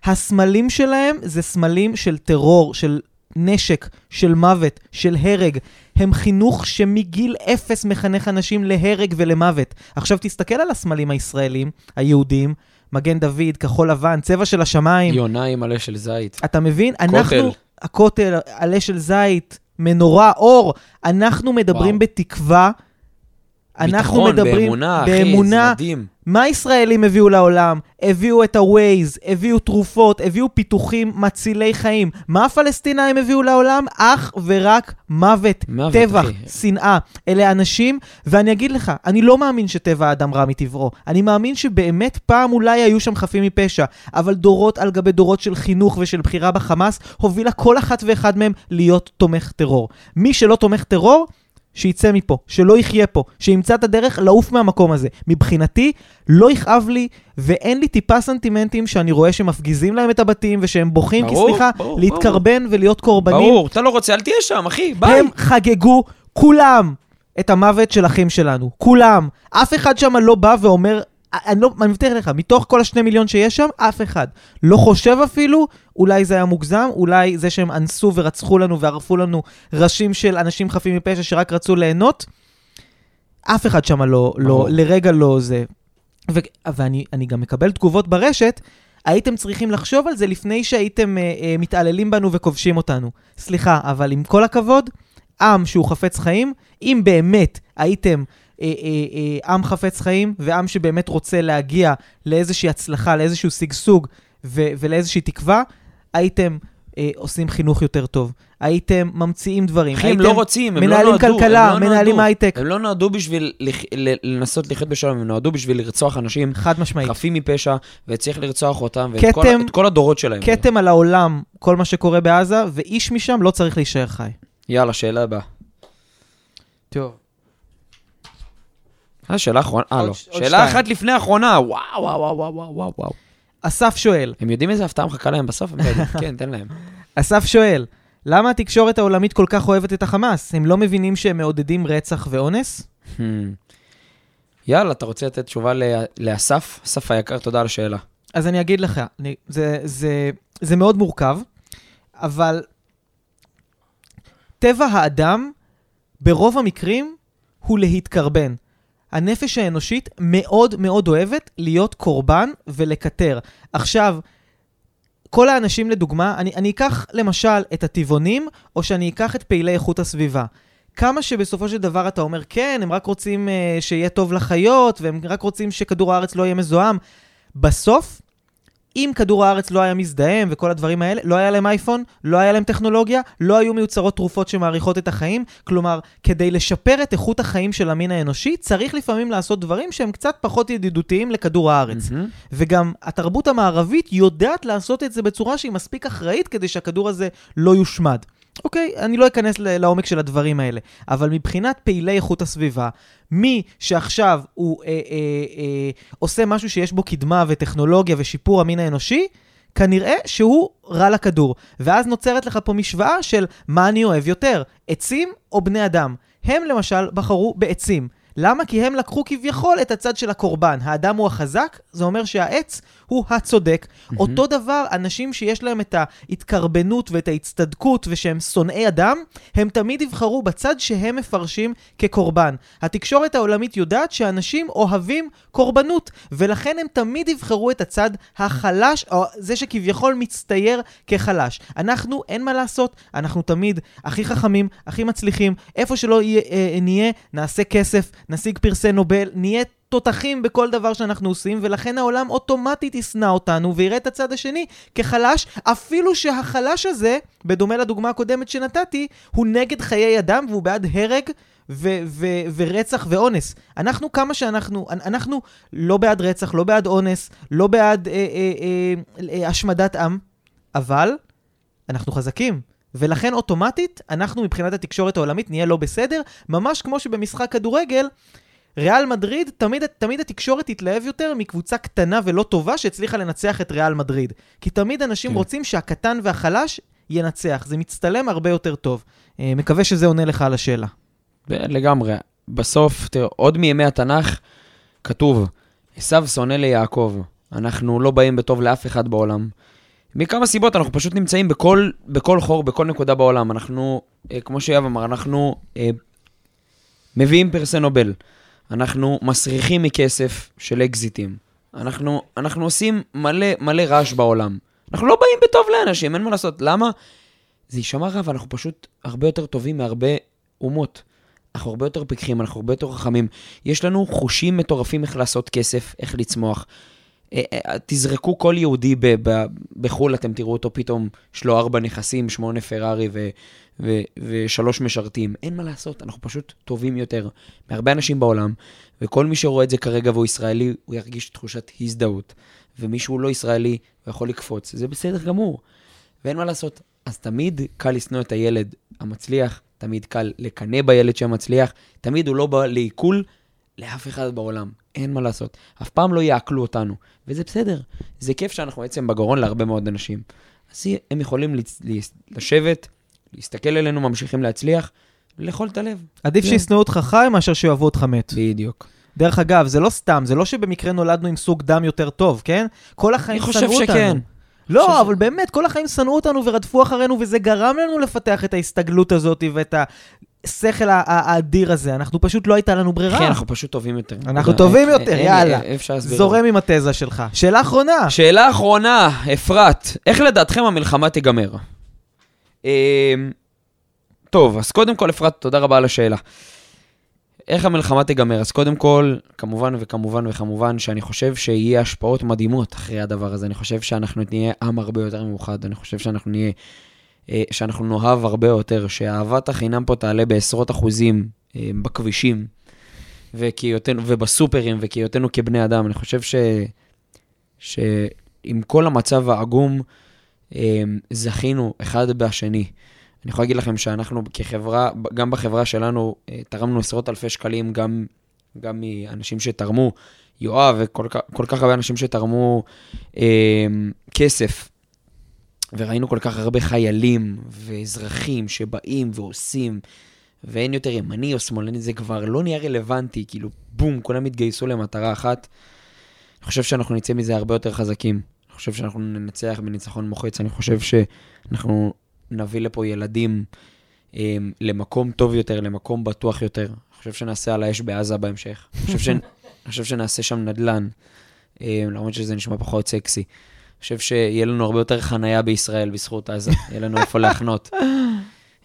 הסמלים שלהם זה סמלים של טרור, של נשק, של מוות, של הרג. הם חינוך שמגיל אפס מחנך אנשים להרג ולמוות. עכשיו תסתכל על הסמלים הישראלים, היהודיים, מגן דוד, כחול לבן, צבע של השמיים. יונה עם עלה של זית. אתה מבין? כותל. אנחנו, הכותל, עלה של זית, מנורה, אור. אנחנו מדברים וואו. בתקווה. אנחנו ביטחון, מדברים באמונה, באמונה, אחי, זה מדהים. מה ישראלים הביאו לעולם? הביאו את ה-Waze, הביאו תרופות, הביאו פיתוחים מצילי חיים. מה הפלסטינאים הביאו לעולם? אך ורק מוות, מוות טבח, אחי. שנאה. אלה אנשים, ואני אגיד לך, אני לא מאמין שטבע האדם רע מטבעו. אני מאמין שבאמת פעם אולי היו שם חפים מפשע, אבל דורות על גבי דורות של חינוך ושל בחירה בחמאס, הובילה כל אחת ואחד מהם להיות תומך טרור. מי שלא תומך טרור, שיצא מפה, שלא יחיה פה, שימצא את הדרך לעוף מהמקום הזה. מבחינתי, לא יכאב לי, ואין לי טיפה סנטימנטים שאני רואה שמפגיזים להם את הבתים, ושהם בוכים, ברור, כי סליחה, ברור, להתקרבן ברור. ולהיות קורבנים. ברור, אתה לא רוצה, אל תהיה שם, אחי, ביי. הם חגגו, כולם, את המוות של אחים שלנו. כולם. אף אחד שם לא בא ואומר, אני לא, אני מבטיח לך, מתוך כל השני מיליון שיש שם, אף אחד לא חושב אפילו, אולי זה היה מוגזם, אולי זה שהם אנסו ורצחו לנו וערפו לנו ראשים של אנשים חפים מפשע שרק רצו ליהנות, אף אחד שם לא, לא, לרגע לא זה. ו, ואני גם מקבל תגובות ברשת, הייתם צריכים לחשוב על זה לפני שהייתם אה, אה, מתעללים בנו וכובשים אותנו. סליחה, אבל עם כל הכבוד, עם שהוא חפץ חיים, אם באמת הייתם עם חפץ חיים ועם שבאמת רוצה להגיע לאיזושהי הצלחה, לאיזשהו שגשוג ו- ולאיזושהי תקווה, הייתם אה, עושים חינוך יותר טוב. הייתם ממציאים דברים. אחי, הם לא רוצים, הם לא נועדו. מנהלים כלכלה, לא מנהלים הייטק. הם לא נועדו בשביל לח... לנסות לחיות בשלום, הם נועדו בשביל לרצוח אנשים. חד משמעית. חפים מפשע, וצריך לרצוח אותם, ואת כתם, כל, כל הדורות שלהם. כתם על העולם, כל מה שקורה בעזה, ואיש משם לא צריך להישאר חי. יאללה, שאלה הבאה. טוב. אה, שאלה אחרונה, אה, לא. שאלה אחת לפני האחרונה, וואו, וואו, וואו, וואו, וואו. אסף שואל. הם יודעים איזה הפתעה מחכה להם בסוף? כן, תן להם. אסף שואל, למה התקשורת העולמית כל כך אוהבת את החמאס? הם לא מבינים שהם מעודדים רצח ואונס? Hmm. יאללה, אתה רוצה לתת תשובה לאסף? אסף היקר, תודה על השאלה. אז אני אגיד לך, אני, זה, זה, זה מאוד מורכב, אבל טבע האדם, ברוב המקרים, הוא להתקרבן. הנפש האנושית מאוד מאוד אוהבת להיות קורבן ולקטר. עכשיו, כל האנשים לדוגמה, אני, אני אקח למשל את הטבעונים, או שאני אקח את פעילי איכות הסביבה. כמה שבסופו של דבר אתה אומר, כן, הם רק רוצים uh, שיהיה טוב לחיות, והם רק רוצים שכדור הארץ לא יהיה מזוהם. בסוף, אם כדור הארץ לא היה מזדהם וכל הדברים האלה, לא היה להם אייפון, לא היה להם טכנולוגיה, לא היו מיוצרות תרופות שמאריכות את החיים. כלומר, כדי לשפר את איכות החיים של המין האנושי, צריך לפעמים לעשות דברים שהם קצת פחות ידידותיים לכדור הארץ. מהמם. וגם התרבות המערבית יודעת לעשות את זה בצורה שהיא מספיק אחראית כדי שהכדור הזה לא יושמד. אוקיי, אני לא אכנס לעומק של הדברים האלה, אבל מבחינת פעילי איכות הסביבה, מי שעכשיו הוא אה, אה, אה, עושה משהו שיש בו קדמה וטכנולוגיה ושיפור המין האנושי, כנראה שהוא רע לכדור. ואז נוצרת לך פה משוואה של מה אני אוהב יותר, עצים או בני אדם. הם למשל בחרו בעצים. למה? כי הם לקחו כביכול את הצד של הקורבן. האדם הוא החזק, זה אומר שהעץ הוא הצודק. Mm-hmm. אותו דבר, אנשים שיש להם את ההתקרבנות ואת ההצטדקות ושהם שונאי אדם, הם תמיד יבחרו בצד שהם מפרשים כקורבן. התקשורת העולמית יודעת שאנשים אוהבים קורבנות, ולכן הם תמיד יבחרו את הצד החלש, או זה שכביכול מצטייר כחלש. אנחנו, אין מה לעשות, אנחנו תמיד הכי חכמים, הכי מצליחים, איפה שלא יהיה, אה, נהיה, נעשה כסף, נשיג פרסי נובל, נהיה תותחים בכל דבר שאנחנו עושים, ולכן העולם אוטומטית ישנא אותנו ויראה את הצד השני כחלש, אפילו שהחלש הזה, בדומה לדוגמה הקודמת שנתתי, הוא נגד חיי אדם והוא בעד הרג ו- ו- ורצח ואונס. אנחנו כמה שאנחנו, אנ- אנחנו לא בעד רצח, לא בעד אונס, לא בעד אה, אה, אה, השמדת עם, אבל אנחנו חזקים. ולכן אוטומטית, אנחנו מבחינת התקשורת העולמית נהיה לא בסדר, ממש כמו שבמשחק כדורגל, ריאל מדריד, תמיד, תמיד התקשורת תתלהב יותר מקבוצה קטנה ולא טובה שהצליחה לנצח את ריאל מדריד. כי תמיד אנשים כן. רוצים שהקטן והחלש ינצח. זה מצטלם הרבה יותר טוב. אה, מקווה שזה עונה לך על השאלה. לגמרי. בסוף, תראה, עוד מימי התנ"ך כתוב, עשו שונא ליעקב. אנחנו לא באים בטוב לאף אחד בעולם. מכמה סיבות, אנחנו פשוט נמצאים בכל, בכל חור, בכל נקודה בעולם. אנחנו, אה, כמו שיאב אמר, אנחנו אה, מביאים פרסי נובל. אנחנו מסריחים מכסף של אקזיטים. אנחנו, אנחנו עושים מלא, מלא רעש בעולם. אנחנו לא באים בטוב לאנשים, אין מה לעשות. למה? זה יישמע רע, ואנחנו פשוט הרבה יותר טובים מהרבה אומות. אנחנו הרבה יותר פיקחים, אנחנו הרבה יותר חכמים. יש לנו חושים מטורפים איך לעשות כסף, איך לצמוח. אה, אה, תזרקו כל יהודי ב- ב- בחו"ל, אתם תראו אותו פתאום, יש לו ארבע נכסים, שמונה פרארי ו- ו- ושלוש משרתים. אין מה לעשות, אנחנו פשוט טובים יותר מהרבה אנשים בעולם, וכל מי שרואה את זה כרגע והוא ישראלי, הוא ירגיש תחושת הזדהות. ומי שהוא לא ישראלי, הוא יכול לקפוץ, זה בסדר גמור. ואין מה לעשות. אז תמיד קל לשנוא את הילד המצליח, תמיד קל לקנא בילד שמצליח, תמיד הוא לא בא לעיכול לאף אחד בעולם. אין מה לעשות. אף פעם לא יעקלו אותנו, וזה בסדר. זה כיף שאנחנו בעצם בגרון להרבה מאוד אנשים. אז הם יכולים לצ- לשבת, להסתכל עלינו, ממשיכים להצליח, ולאכול את הלב. עדיף כן. שישנאו אותך חי מאשר שיאהבו אותך מת. בדיוק. דרך אגב, זה לא סתם, זה לא שבמקרה נולדנו עם סוג דם יותר טוב, כן? כל החיים אני חושב שנאו אותנו. שכן. לא, חושב ש- אבל באמת, כל החיים שנאו אותנו ורדפו אחרינו, וזה גרם לנו לפתח את ההסתגלות הזאת ואת השכל האדיר הזה. אנחנו פשוט לא הייתה לנו ברירה. כן, אנחנו פשוט טובים יותר. אנחנו אה, טובים אה, יותר, יאללה. אה, להסביר. זורם עם התזה שלך. שאלה אחרונה. שאלה אחרונה, אפרת, איך לדעתכם המלחמה תיגמר? אמ, טוב, אז קודם כל, אפרת, תודה רבה על השאלה. איך המלחמה תיגמר? אז קודם כל, כמובן וכמובן וכמובן שאני חושב שיהיה השפעות מדהימות אחרי הדבר הזה. אני חושב שאנחנו נהיה עם הרבה יותר מאוחד. אני חושב שאנחנו נהיה... אה, שאנחנו נאהב הרבה יותר, שאהבת החינם פה תעלה בעשרות אחוזים אה, בכבישים וכהיותנו, ובסופרים וכהיותנו כבני אדם. אני חושב ש... שעם כל המצב העגום, אה, זכינו אחד בשני. אני יכול להגיד לכם שאנחנו כחברה, גם בחברה שלנו, תרמנו עשרות אלפי שקלים, גם, גם מאנשים שתרמו, יואב וכל כך, הרבה אנשים שתרמו כסף. וראינו כל כך הרבה חיילים ואזרחים שבאים ועושים, ואין יותר ימני או שמאלני, זה כבר לא נהיה רלוונטי, כאילו, בום, כולם התגייסו למטרה אחת. אני חושב שאנחנו נצא מזה הרבה יותר חזקים. אני חושב שאנחנו ננצח בניצחון מוחץ, אני חושב שאנחנו נביא לפה ילדים אה, למקום טוב יותר, למקום בטוח יותר. אני חושב שנעשה על האש בעזה בהמשך. אני חושב, ש... חושב שנעשה שם נדל"ן, אה, למרות שזה נשמע פחות סקסי. חושב שיהיה לנו הרבה יותר חנייה בישראל בזכות עזה, יהיה לנו איפה להחנות.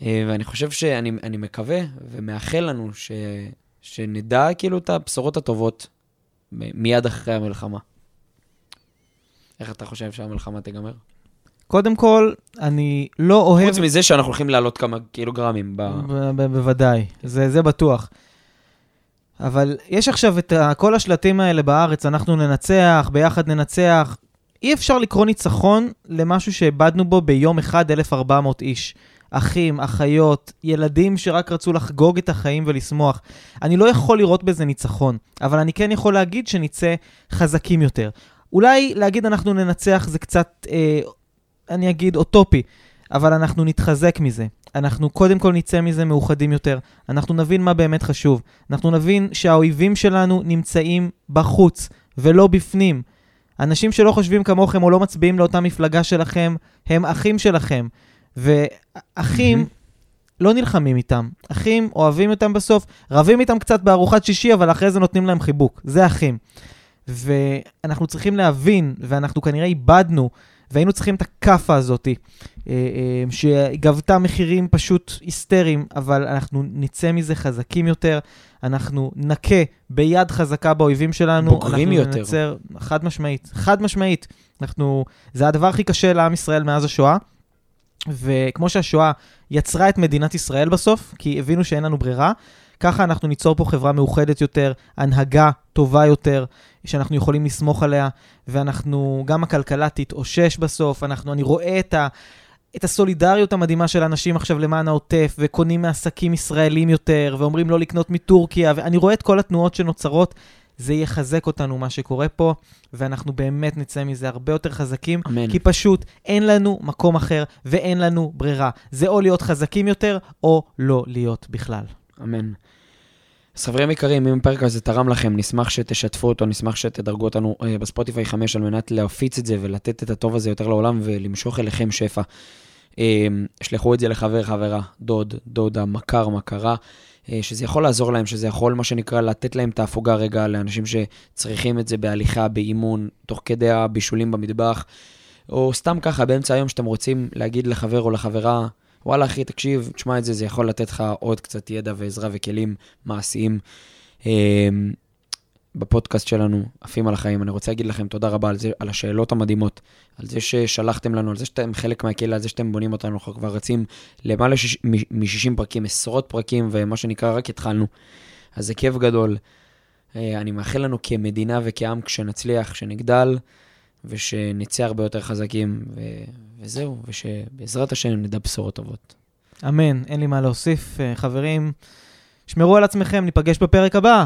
אה, ואני חושב שאני אני מקווה ומאחל לנו ש, שנדע כאילו את הבשורות הטובות מיד אחרי המלחמה. איך אתה חושב שהמלחמה תיגמר? קודם כל, אני לא אוהב... חוץ מזה שאנחנו הולכים לעלות כמה קילוגרמים ב... ב- בוודאי, זה, זה בטוח. אבל יש עכשיו את כל השלטים האלה בארץ, אנחנו ננצח, ביחד ננצח. אי אפשר לקרוא ניצחון למשהו שאיבדנו בו ביום אחד 1,400 איש. אחים, אחיות, ילדים שרק רצו לחגוג את החיים ולשמוח. אני לא יכול לראות בזה ניצחון, אבל אני כן יכול להגיד שנצא חזקים יותר. אולי להגיד אנחנו ננצח זה קצת, אה, אני אגיד, אוטופי, אבל אנחנו נתחזק מזה. אנחנו קודם כל נצא מזה מאוחדים יותר. אנחנו נבין מה באמת חשוב. אנחנו נבין שהאויבים שלנו נמצאים בחוץ ולא בפנים. אנשים שלא חושבים כמוכם או לא מצביעים לאותה מפלגה שלכם, הם אחים שלכם. ואחים לא נלחמים איתם. אחים אוהבים אותם בסוף, רבים איתם קצת בארוחת שישי, אבל אחרי זה נותנים להם חיבוק. זה אחים. ואנחנו צריכים להבין, ואנחנו כנראה איבדנו, והיינו צריכים את הכאפה הזאת, אה, אה, שגבתה מחירים פשוט היסטריים, אבל אנחנו נצא מזה חזקים יותר, אנחנו נכה ביד חזקה באויבים שלנו. בוגרים אנחנו יותר. ננצר, חד משמעית, חד משמעית. אנחנו, זה הדבר הכי קשה לעם ישראל מאז השואה, וכמו שהשואה יצרה את מדינת ישראל בסוף, כי הבינו שאין לנו ברירה, ככה אנחנו ניצור פה חברה מאוחדת יותר, הנהגה טובה יותר, שאנחנו יכולים לסמוך עליה, ואנחנו, גם הכלכלה תתאושש בסוף, אנחנו, אני רואה את ה... את הסולידריות המדהימה של אנשים עכשיו למען העוטף, וקונים מעסקים ישראלים יותר, ואומרים לא לקנות מטורקיה, ואני רואה את כל התנועות שנוצרות, זה יחזק אותנו, מה שקורה פה, ואנחנו באמת נצא מזה הרבה יותר חזקים, אמן. כי פשוט אין לנו מקום אחר ואין לנו ברירה. זה או להיות חזקים יותר, או לא להיות בכלל. אמן. אז חברים יקרים, אם הפרק הזה תרם לכם, נשמח שתשתפו אותו, נשמח שתדרגו אותנו אה, בספוטיפיי 5 על מנת להפיץ את זה ולתת את הטוב הזה יותר לעולם ולמשוך אליכם שפע. אה, שלחו את זה לחבר, חברה, דוד, דודה, מכר, מכרה, אה, שזה יכול לעזור להם, שזה יכול, מה שנקרא, לתת להם את ההפוגה רגע לאנשים שצריכים את זה בהליכה, באימון, תוך כדי הבישולים במטבח, או סתם ככה, באמצע היום שאתם רוצים להגיד לחבר או לחברה, וואלה אחי, תקשיב, תשמע את זה, זה יכול לתת לך עוד קצת ידע ועזרה וכלים מעשיים. אה, בפודקאסט שלנו, עפים על החיים. אני רוצה להגיד לכם תודה רבה על, זה, על השאלות המדהימות, על זה ששלחתם לנו, על זה שאתם חלק מהקהילה, על זה שאתם בונים אותנו, אנחנו כבר רצים למעלה מ-60 פרקים, עשרות פרקים, ומה שנקרא, רק התחלנו. אז זה כיף גדול. אה, אני מאחל לנו כמדינה וכעם, כשנצליח, שנגדל, ושנצא הרבה יותר חזקים, ו... וזהו, ושבעזרת השם נדע בשורות טובות. אמן, אין לי מה להוסיף. אה, חברים, שמרו על עצמכם, ניפגש בפרק הבא.